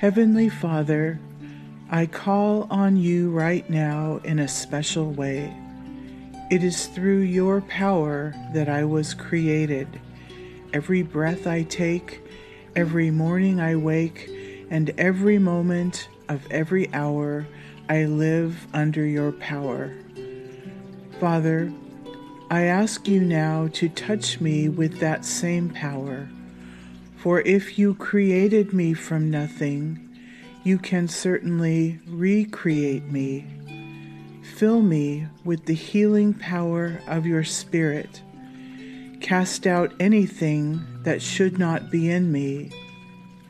Heavenly Father, I call on you right now in a special way. It is through your power that I was created. Every breath I take, every morning I wake, and every moment of every hour I live under your power. Father, I ask you now to touch me with that same power. For if you created me from nothing, you can certainly recreate me. Fill me with the healing power of your Spirit. Cast out anything that should not be in me.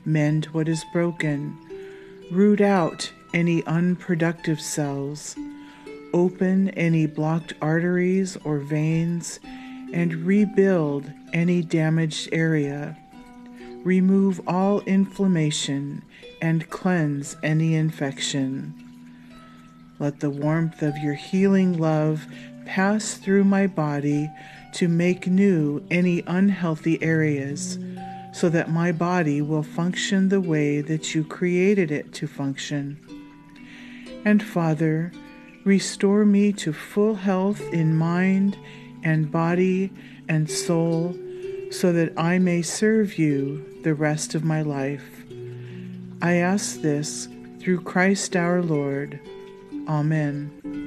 Mend what is broken. Root out any unproductive cells open any blocked arteries or veins, and rebuild any damaged area. Remove all inflammation and cleanse any infection. Let the warmth of your healing love pass through my body to make new any unhealthy areas, so that my body will function the way that you created it to function. And Father, Restore me to full health in mind and body and soul, so that I may serve you the rest of my life. I ask this through Christ our Lord. Amen.